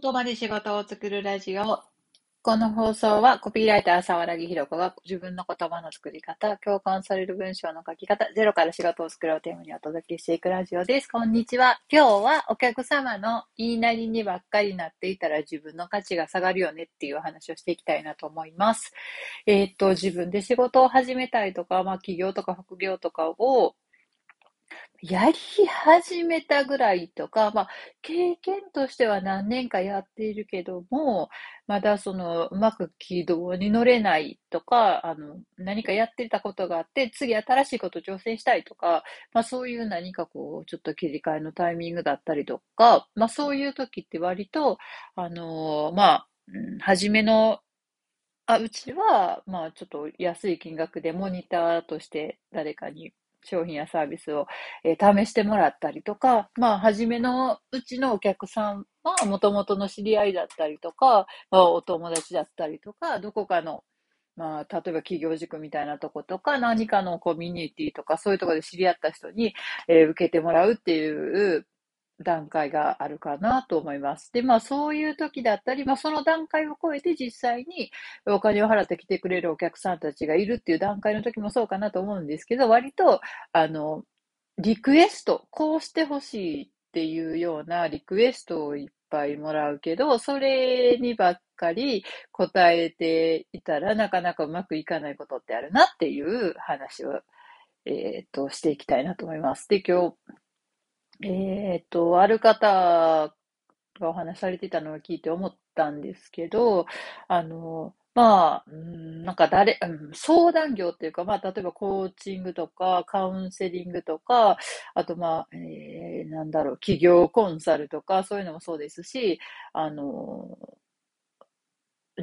言葉で仕事を作るラジオ。この放送はコピーライター沢良木ひろ子が自分の言葉の作り方、共感される文章の書き方、ゼロから仕事を作るをテーマにお届けしていくラジオです。こんにちは。今日はお客様の言いなりにばっかりなっていたら自分の価値が下がるよねっていう話をしていきたいなと思います。えー、っと、自分で仕事を始めたいとか、まあ企業とか副業とかをやり始めたぐらいとか、まあ、経験としては何年かやっているけども、まだその、うまく軌道に乗れないとか、あの、何かやってたことがあって、次新しいこと挑戦したいとか、まあそういう何かこう、ちょっと切り替えのタイミングだったりとか、まあそういう時って割と、あのまあ、初めのあ、うちは、まあ、ちょっと安い金額でモニターとして誰かに商品やサービスを、えー、試してもらったりとか、まあ、初めのうちのお客さんは、もともとの知り合いだったりとか、まあ、お友達だったりとか、どこかの、まあ、例えば企業塾みたいなとことか、何かのコミュニティとか、そういうところで知り合った人に、えー、受けてもらうっていう段階があるかなと思います。で、まあそういう時だったり、まあその段階を超えて実際にお金を払って来てくれるお客さんたちがいるっていう段階の時もそうかなと思うんですけど、割と、あの、リクエスト、こうしてほしいっていうようなリクエストをいっぱいもらうけど、それにばっかり答えていたらなかなかうまくいかないことってあるなっていう話を、えっ、と、していきたいなと思います。で、今日、えっと、ある方がお話しされてたのを聞いて思ったんですけど、あの、まあ、うん、なんか誰、うん、相談業っていうか、まあ、例えばコーチングとか、カウンセリングとか、あと、まあ、えー、なんだろう、企業コンサルとか、そういうのもそうですし、あの、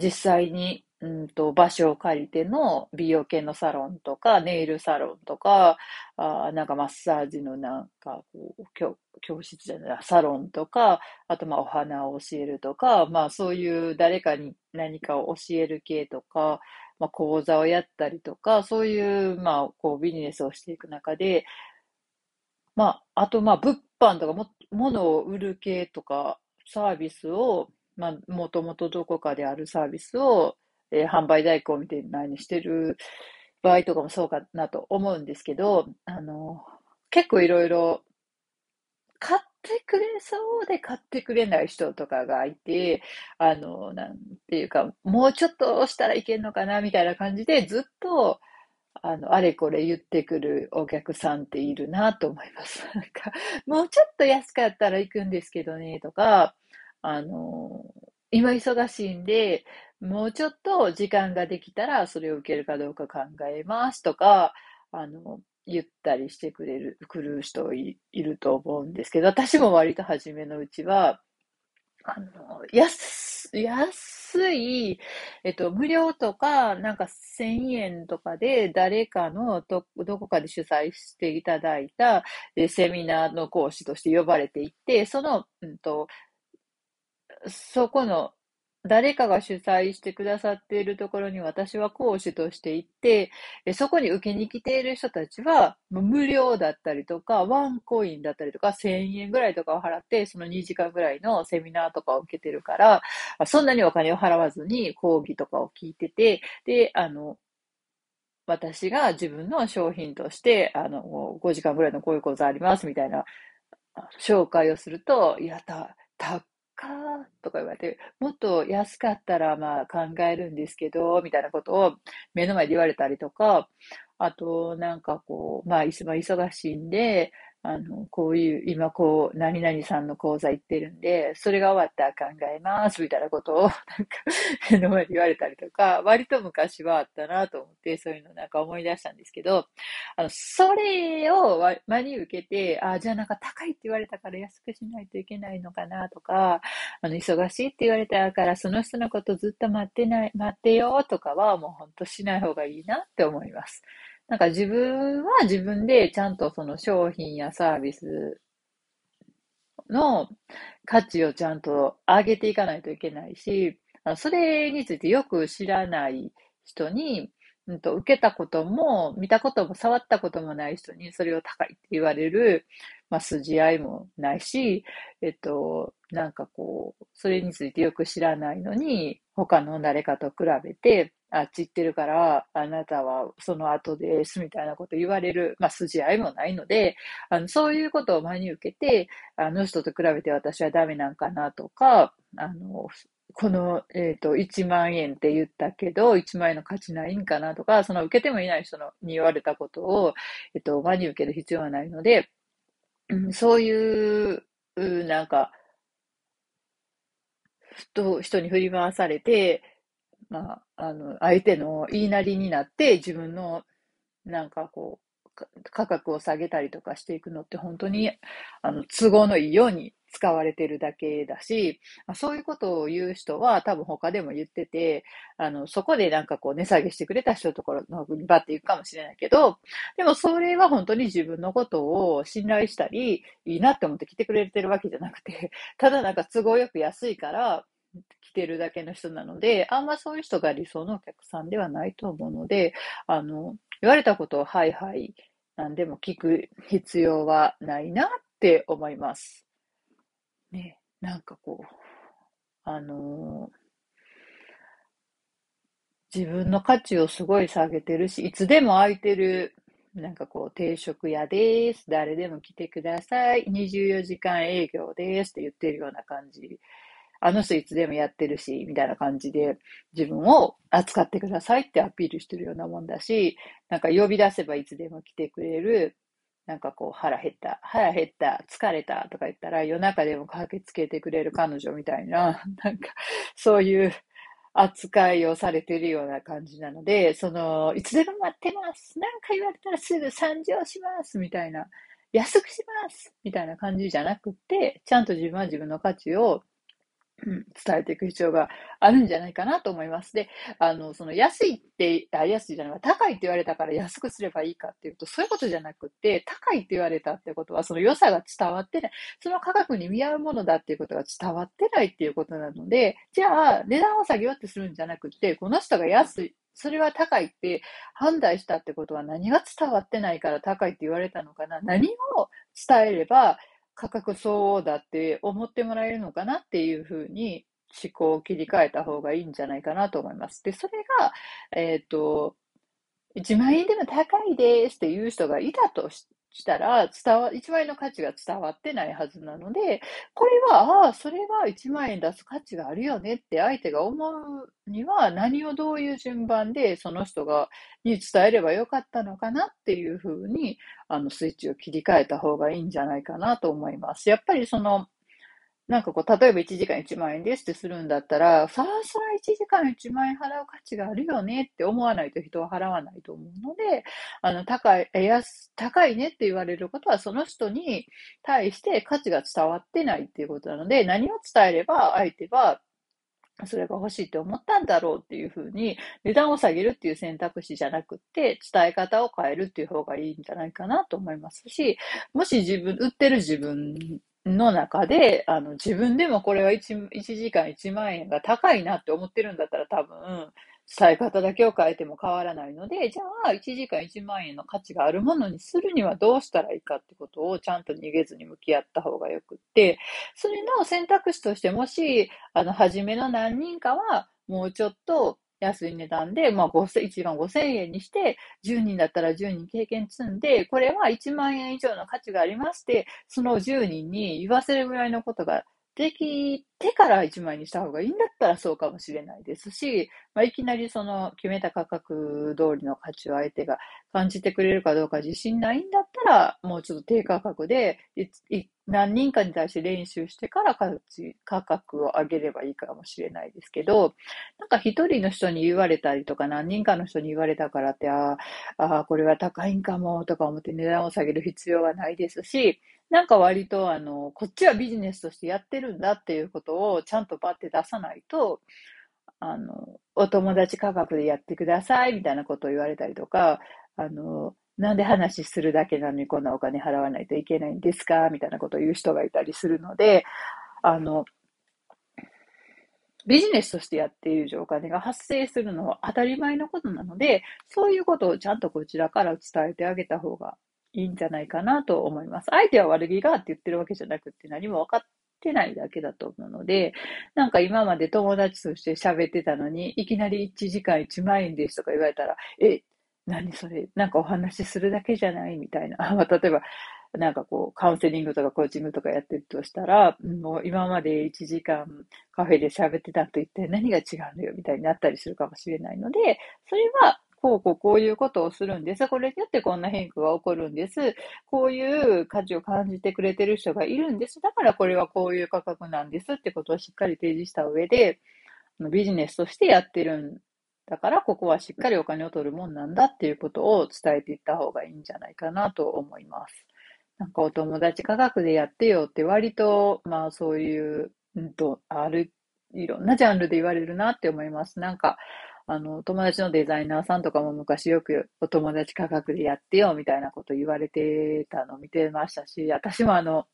実際にうんと、場所を借りての美容系のサロンとか、ネイルサロンとか、あなんかマッサージのなんかこう教、教室じゃない、サロンとか、あとまあお花を教えるとか、まあそういう誰かに何かを教える系とか、まあ講座をやったりとか、そういうまあこうビジネスをしていく中で、まああとまあ物販とかも、物を売る系とか、サービスを、まあもともとどこかであるサービスを、えー、販売代行みたいなにしてる場合とかもそうかなと思うんですけど、あの、結構いろいろ買ってくれそうで買ってくれない人とかがいて、あの、なんていうか、もうちょっとしたらいけんのかなみたいな感じでずっと、あの、あれこれ言ってくるお客さんっているなと思います。なんか、もうちょっと安かったら行くんですけどね、とか、あの、今忙しいんで、もうちょっと時間ができたらそれを受けるかどうか考えますとか、あの、言ったりしてくれる、来る人いると思うんですけど、私も割と初めのうちは、あの、安、安い、えっと、無料とか、なんか1000円とかで誰かのど、どこかで主催していただいたセミナーの講師として呼ばれていって、その、うんと、そこの誰かが主催してくださっているところに私は講師として行って、そこに受けに来ている人たちは無料だったりとか、ワンコインだったりとか、1000円ぐらいとかを払って、その2時間ぐらいのセミナーとかを受けてるから、そんなにお金を払わずに講義とかを聞いてて、で、あの、私が自分の商品として、あの、5時間ぐらいのこういう講座ありますみたいな紹介をすると、いや、た、たかとか言われて、もっと安かったらまあ考えるんですけど、みたいなことを目の前で言われたりとか、あと、なんかこう、まあ、忙しいんで、あの、こういう、今こう、何々さんの講座行ってるんで、それが終わったら考えます、みたいなことを、なんか、目の前で言われたりとか、割と昔はあったなと思って、そういうのなんか思い出したんですけど、あの、それを真に受けて、あ、じゃあなんか高いって言われたから安くしないといけないのかなとか、あの、忙しいって言われたから、その人のことずっと待ってない、待ってよとかは、もうほんとしない方がいいなって思います。なんか自分は自分でちゃんとその商品やサービスの価値をちゃんと上げていかないといけないし、それについてよく知らない人に、うんと、受けたことも、見たことも、触ったこともない人にそれを高いって言われる、まあ、筋合いもないし、えっと、なんかこう、それについてよく知らないのに、他の誰かと比べて、あっち行ってるから、あなたはその後ですみたいなこと言われる、まあ、筋合いもないので、あの、そういうことを真に受けて、あの人と比べて私はダメなんかなとか、あの、この、えっ、ー、と、1万円って言ったけど、1万円の価値ないんかなとか、その受けてもいない人のに言われたことを、えっ、ー、と、真に受ける必要はないので、うん、そういう、なんか、ふと人に振り回されて、まあ、あの、相手の言いなりになって自分の、なんかこう、価格を下げたりとかしていくのって本当に、あの、都合のいいように使われてるだけだし、そういうことを言う人は多分他でも言ってて、あの、そこでなんかこう値下げしてくれた人のところのにバッて行くかもしれないけど、でもそれは本当に自分のことを信頼したり、いいなって思って来てくれてるわけじゃなくて、ただなんか都合よく安いから、来てるだけの人なので、あんまそういう人が理想のお客さんではないと思うので、あの、言われたことをはいはい、何でも聞く必要はないなって思います。ね、なんかこう、あのー、自分の価値をすごい下げてるし、いつでも空いてる、なんかこう、定食屋です。誰でも来てください。24時間営業ですって言ってるような感じ。あの人いつでもやってるし、みたいな感じで自分を扱ってくださいってアピールしてるようなもんだし、なんか呼び出せばいつでも来てくれる、なんかこう、腹減った、腹減った、疲れたとか言ったら、夜中でも駆けつけてくれる彼女みたいな、なんか、そういう扱いをされてるような感じなので、その、いつでも待ってます。なんか言われたらすぐ参上します。みたいな。安くしますみたいな感じじゃなくて、ちゃんと自分は自分の価値をうん、伝えていく必要があるんじゃないかなと思います。で、あの、その安いって、あ、安いじゃない、高いって言われたから安くすればいいかっていうと、そういうことじゃなくて、高いって言われたってことは、その良さが伝わってない、その価格に見合うものだっていうことが伝わってないっていうことなので、じゃあ、値段を下げようってするんじゃなくて、この人が安い、それは高いって判断したってことは何が伝わってないから高いって言われたのかな。何を伝えれば価格相応だって思ってもらえるのかなっていうふうに思考を切り替えた方がいいんじゃないかなと思います。で、それが、えっ、ー、と、1万円でも高いですっていう人がいたとししたら、伝わ、1万円の価値が伝わってないはずなので、これは、ああ、それは1万円出す価値があるよねって相手が思うには、何をどういう順番でその人が、に伝えればよかったのかなっていうふうに、あの、スイッチを切り替えた方がいいんじゃないかなと思います。やっぱりその、なんかこう、例えば1時間1万円ですってするんだったら、さあ、それ1時間1万円払う価値があるよねって思わないと人は払わないと思うので、あの、高い、安、高いねって言われることは、その人に対して価値が伝わってないっていうことなので、何を伝えれば相手は、それが欲しいって思ったんだろうっていうふうに、値段を下げるっていう選択肢じゃなくて、伝え方を変えるっていう方がいいんじゃないかなと思いますし、もし自分、売ってる自分の中で、あの、自分でもこれは 1, 1時間1万円が高いなって思ってるんだったら多分、伝え方だけを変えても変わらないので、じゃあ1時間1万円の価値があるものにするにはどうしたらいいかってことをちゃんと逃げずに向き合った方がよくって、それの選択肢としてもし、あの、初めの何人かはもうちょっと安い値段で、まあ、1万5千円にして、10人だったら10人経験積んで、これは1万円以上の価値がありまして、その10人に言わせるぐらいのことができてから1万円にした方がいいんだったらそうかもしれないですし、まあ、いきなりその決めた価格通りの価値を相手が感じてくれるかどうか自信ないんだったら、もうちょっと低価格で、何人かに対して練習してから価、格を上げればいいかもしれないですけど、なんか一人の人に言われたりとか何人かの人に言われたからって、ああ、これは高いんかもとか思って値段を下げる必要はないですし、なんか割とあの、こっちはビジネスとしてやってるんだっていうことをちゃんとバッて出さないと、あの、お友達価格でやってくださいみたいなことを言われたりとか、あの、なんで話するだけなのにこんなお金払わないといけないんですかみたいなことを言う人がいたりするので、あの、ビジネスとしてやっている以上お金が発生するのは当たり前のことなので、そういうことをちゃんとこちらから伝えてあげた方がいいんじゃないかなと思います。相手は悪気があって言ってるわけじゃなくて何も分かってないだけだと思うので、なんか今まで友達として喋ってたのに、いきなり1時間1万円ですとか言われたら、え、何それ？なんかお話しするだけじゃない？みたいな。まあ、例えば、なんかこう、カウンセリングとかコーチングとかやってるとしたら、もう今まで1時間カフェで喋ってたと言って何が違うのよ？みたいになったりするかもしれないので、それはこうこうこういうことをするんです。これによってこんな変化が起こるんです。こういう価値を感じてくれてる人がいるんです。だからこれはこういう価格なんですってことをしっかり提示した上で、ビジネスとしてやってるんだから、ここはしっかりお金を取るもんなんだっていうことを伝えていった方がいいんじゃないかなと思います。なんかお友達価格でやってよって割と、まあそういう、うんと、ある、いろんなジャンルで言われるなって思います。なんか、あの、友達のデザイナーさんとかも昔よくお友達価格でやってよみたいなこと言われてたのを見てましたし、私もあの、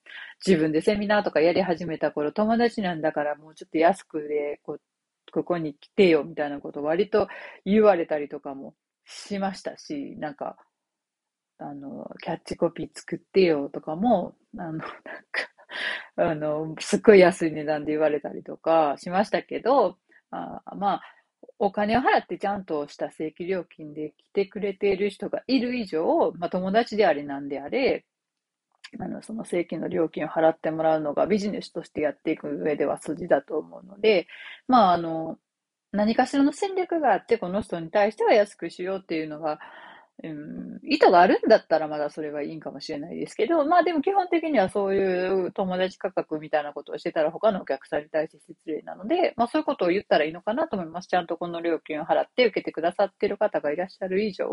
自分でセミナーとかやり始めた頃、友達なんだからもうちょっと安くで、こうここに来てよみたいなこと割と言われたりとかもしましたし、なんか、あの、キャッチコピー作ってよとかも、あの、なんか、あの、すっごい安い値段で言われたりとかしましたけど、あまあ、お金を払ってちゃんとした正規料金で来てくれている人がいる以上、まあ、友達であれなんであれ、あの、その正規の料金を払ってもらうのがビジネスとしてやっていく上では筋だと思うので、まあ、あの、何かしらの戦略があって、この人に対しては安くしようっていうのが、うん、意図があるんだったらまだそれはいいんかもしれないですけど、まあでも基本的にはそういう友達価格みたいなことをしてたら他のお客さんに対して失礼なので、まあそういうことを言ったらいいのかなと思います。ちゃんとこの料金を払って受けてくださってる方がいらっしゃる以上、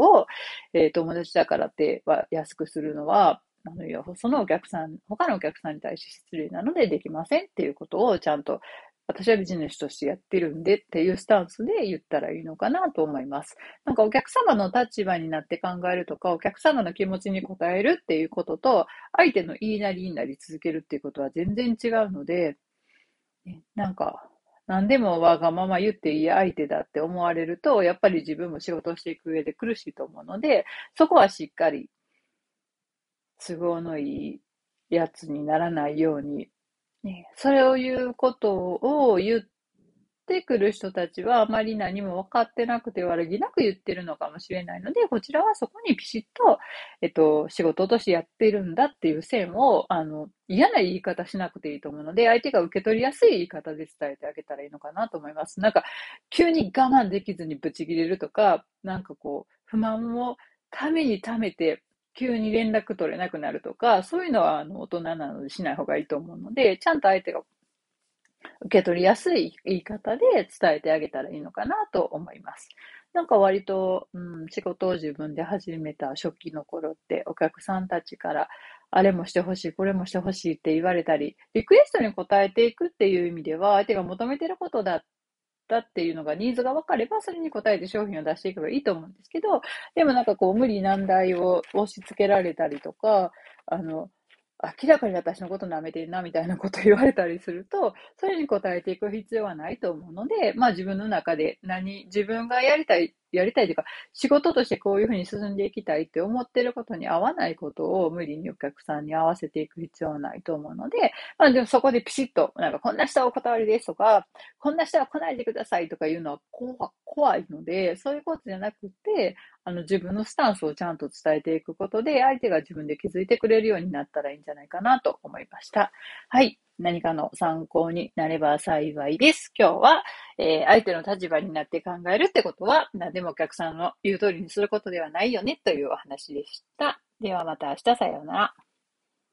えー、友達だからっては安くするのは、あの、そのお客さん、他のお客さんに対して失礼なのでできませんっていうことをちゃんと私はビジネスとしてやってるんでっていうスタンスで言ったらいいのかなと思います。なんかお客様の立場になって考えるとか、お客様の気持ちに応えるっていうことと、相手の言いなりになり続けるっていうことは全然違うので、なんか、何でもわがまま言っていい相手だって思われると、やっぱり自分も仕事をしていく上で苦しいと思うので、そこはしっかり都合のいいやつにならないようにね、それを言うことを言ってくる人たちはあまり何も分かってなくて悪気なく言ってるのかもしれないので、こちらはそこにピシッと、えっと、仕事としてやってるんだっていう線を、あの、嫌な言い方しなくていいと思うので、相手が受け取りやすい言い方で伝えてあげたらいいのかなと思います。なんか、急に我慢できずにブチ切れるとか、なんかこう、不満をためにためて、急に連絡取れなくなるとか、そういうのはあの大人なのでしない方がいいと思うので、ちゃんと相手が受け取りやすい言い方で伝えてあげたらいいのかなと思います。なんか割と、うん、仕事を自分で始めた初期の頃ってお客さんたちからあれもしてほしい、これもしてほしいって言われたり、リクエストに応えていくっていう意味では相手が求めてることだってったっていうのがニーズが分かれば、それに応えて商品を出していけばいいと思うんですけど、でもなんかこう無理難題を押し付けられたりとか、あの、明らかに私のこと舐めてんなみたいなこと言われたりすると、それに応えていく必要はないと思うので、まあ自分の中で何、自分がやりたいやりたいというか、仕事としてこういうふうに進んでいきたいって思ってることに合わないことを無理にお客さんに合わせていく必要はないと思うので、まあでもそこでピシッと、なんかこんな人はお断りですとか、こんな人は来ないでくださいとかいうのは怖怖いので、そういうことじゃなくて、あの自分のスタンスをちゃんと伝えていくことで、相手が自分で気づいてくれるようになったらいいんじゃないかなと思いました。はい。何かの参考になれば幸いです。今日は、えー、相手の立場になって考えるってことは、何でもお客さんの言う通りにすることではないよねというお話でした。ではまた明日さようなら。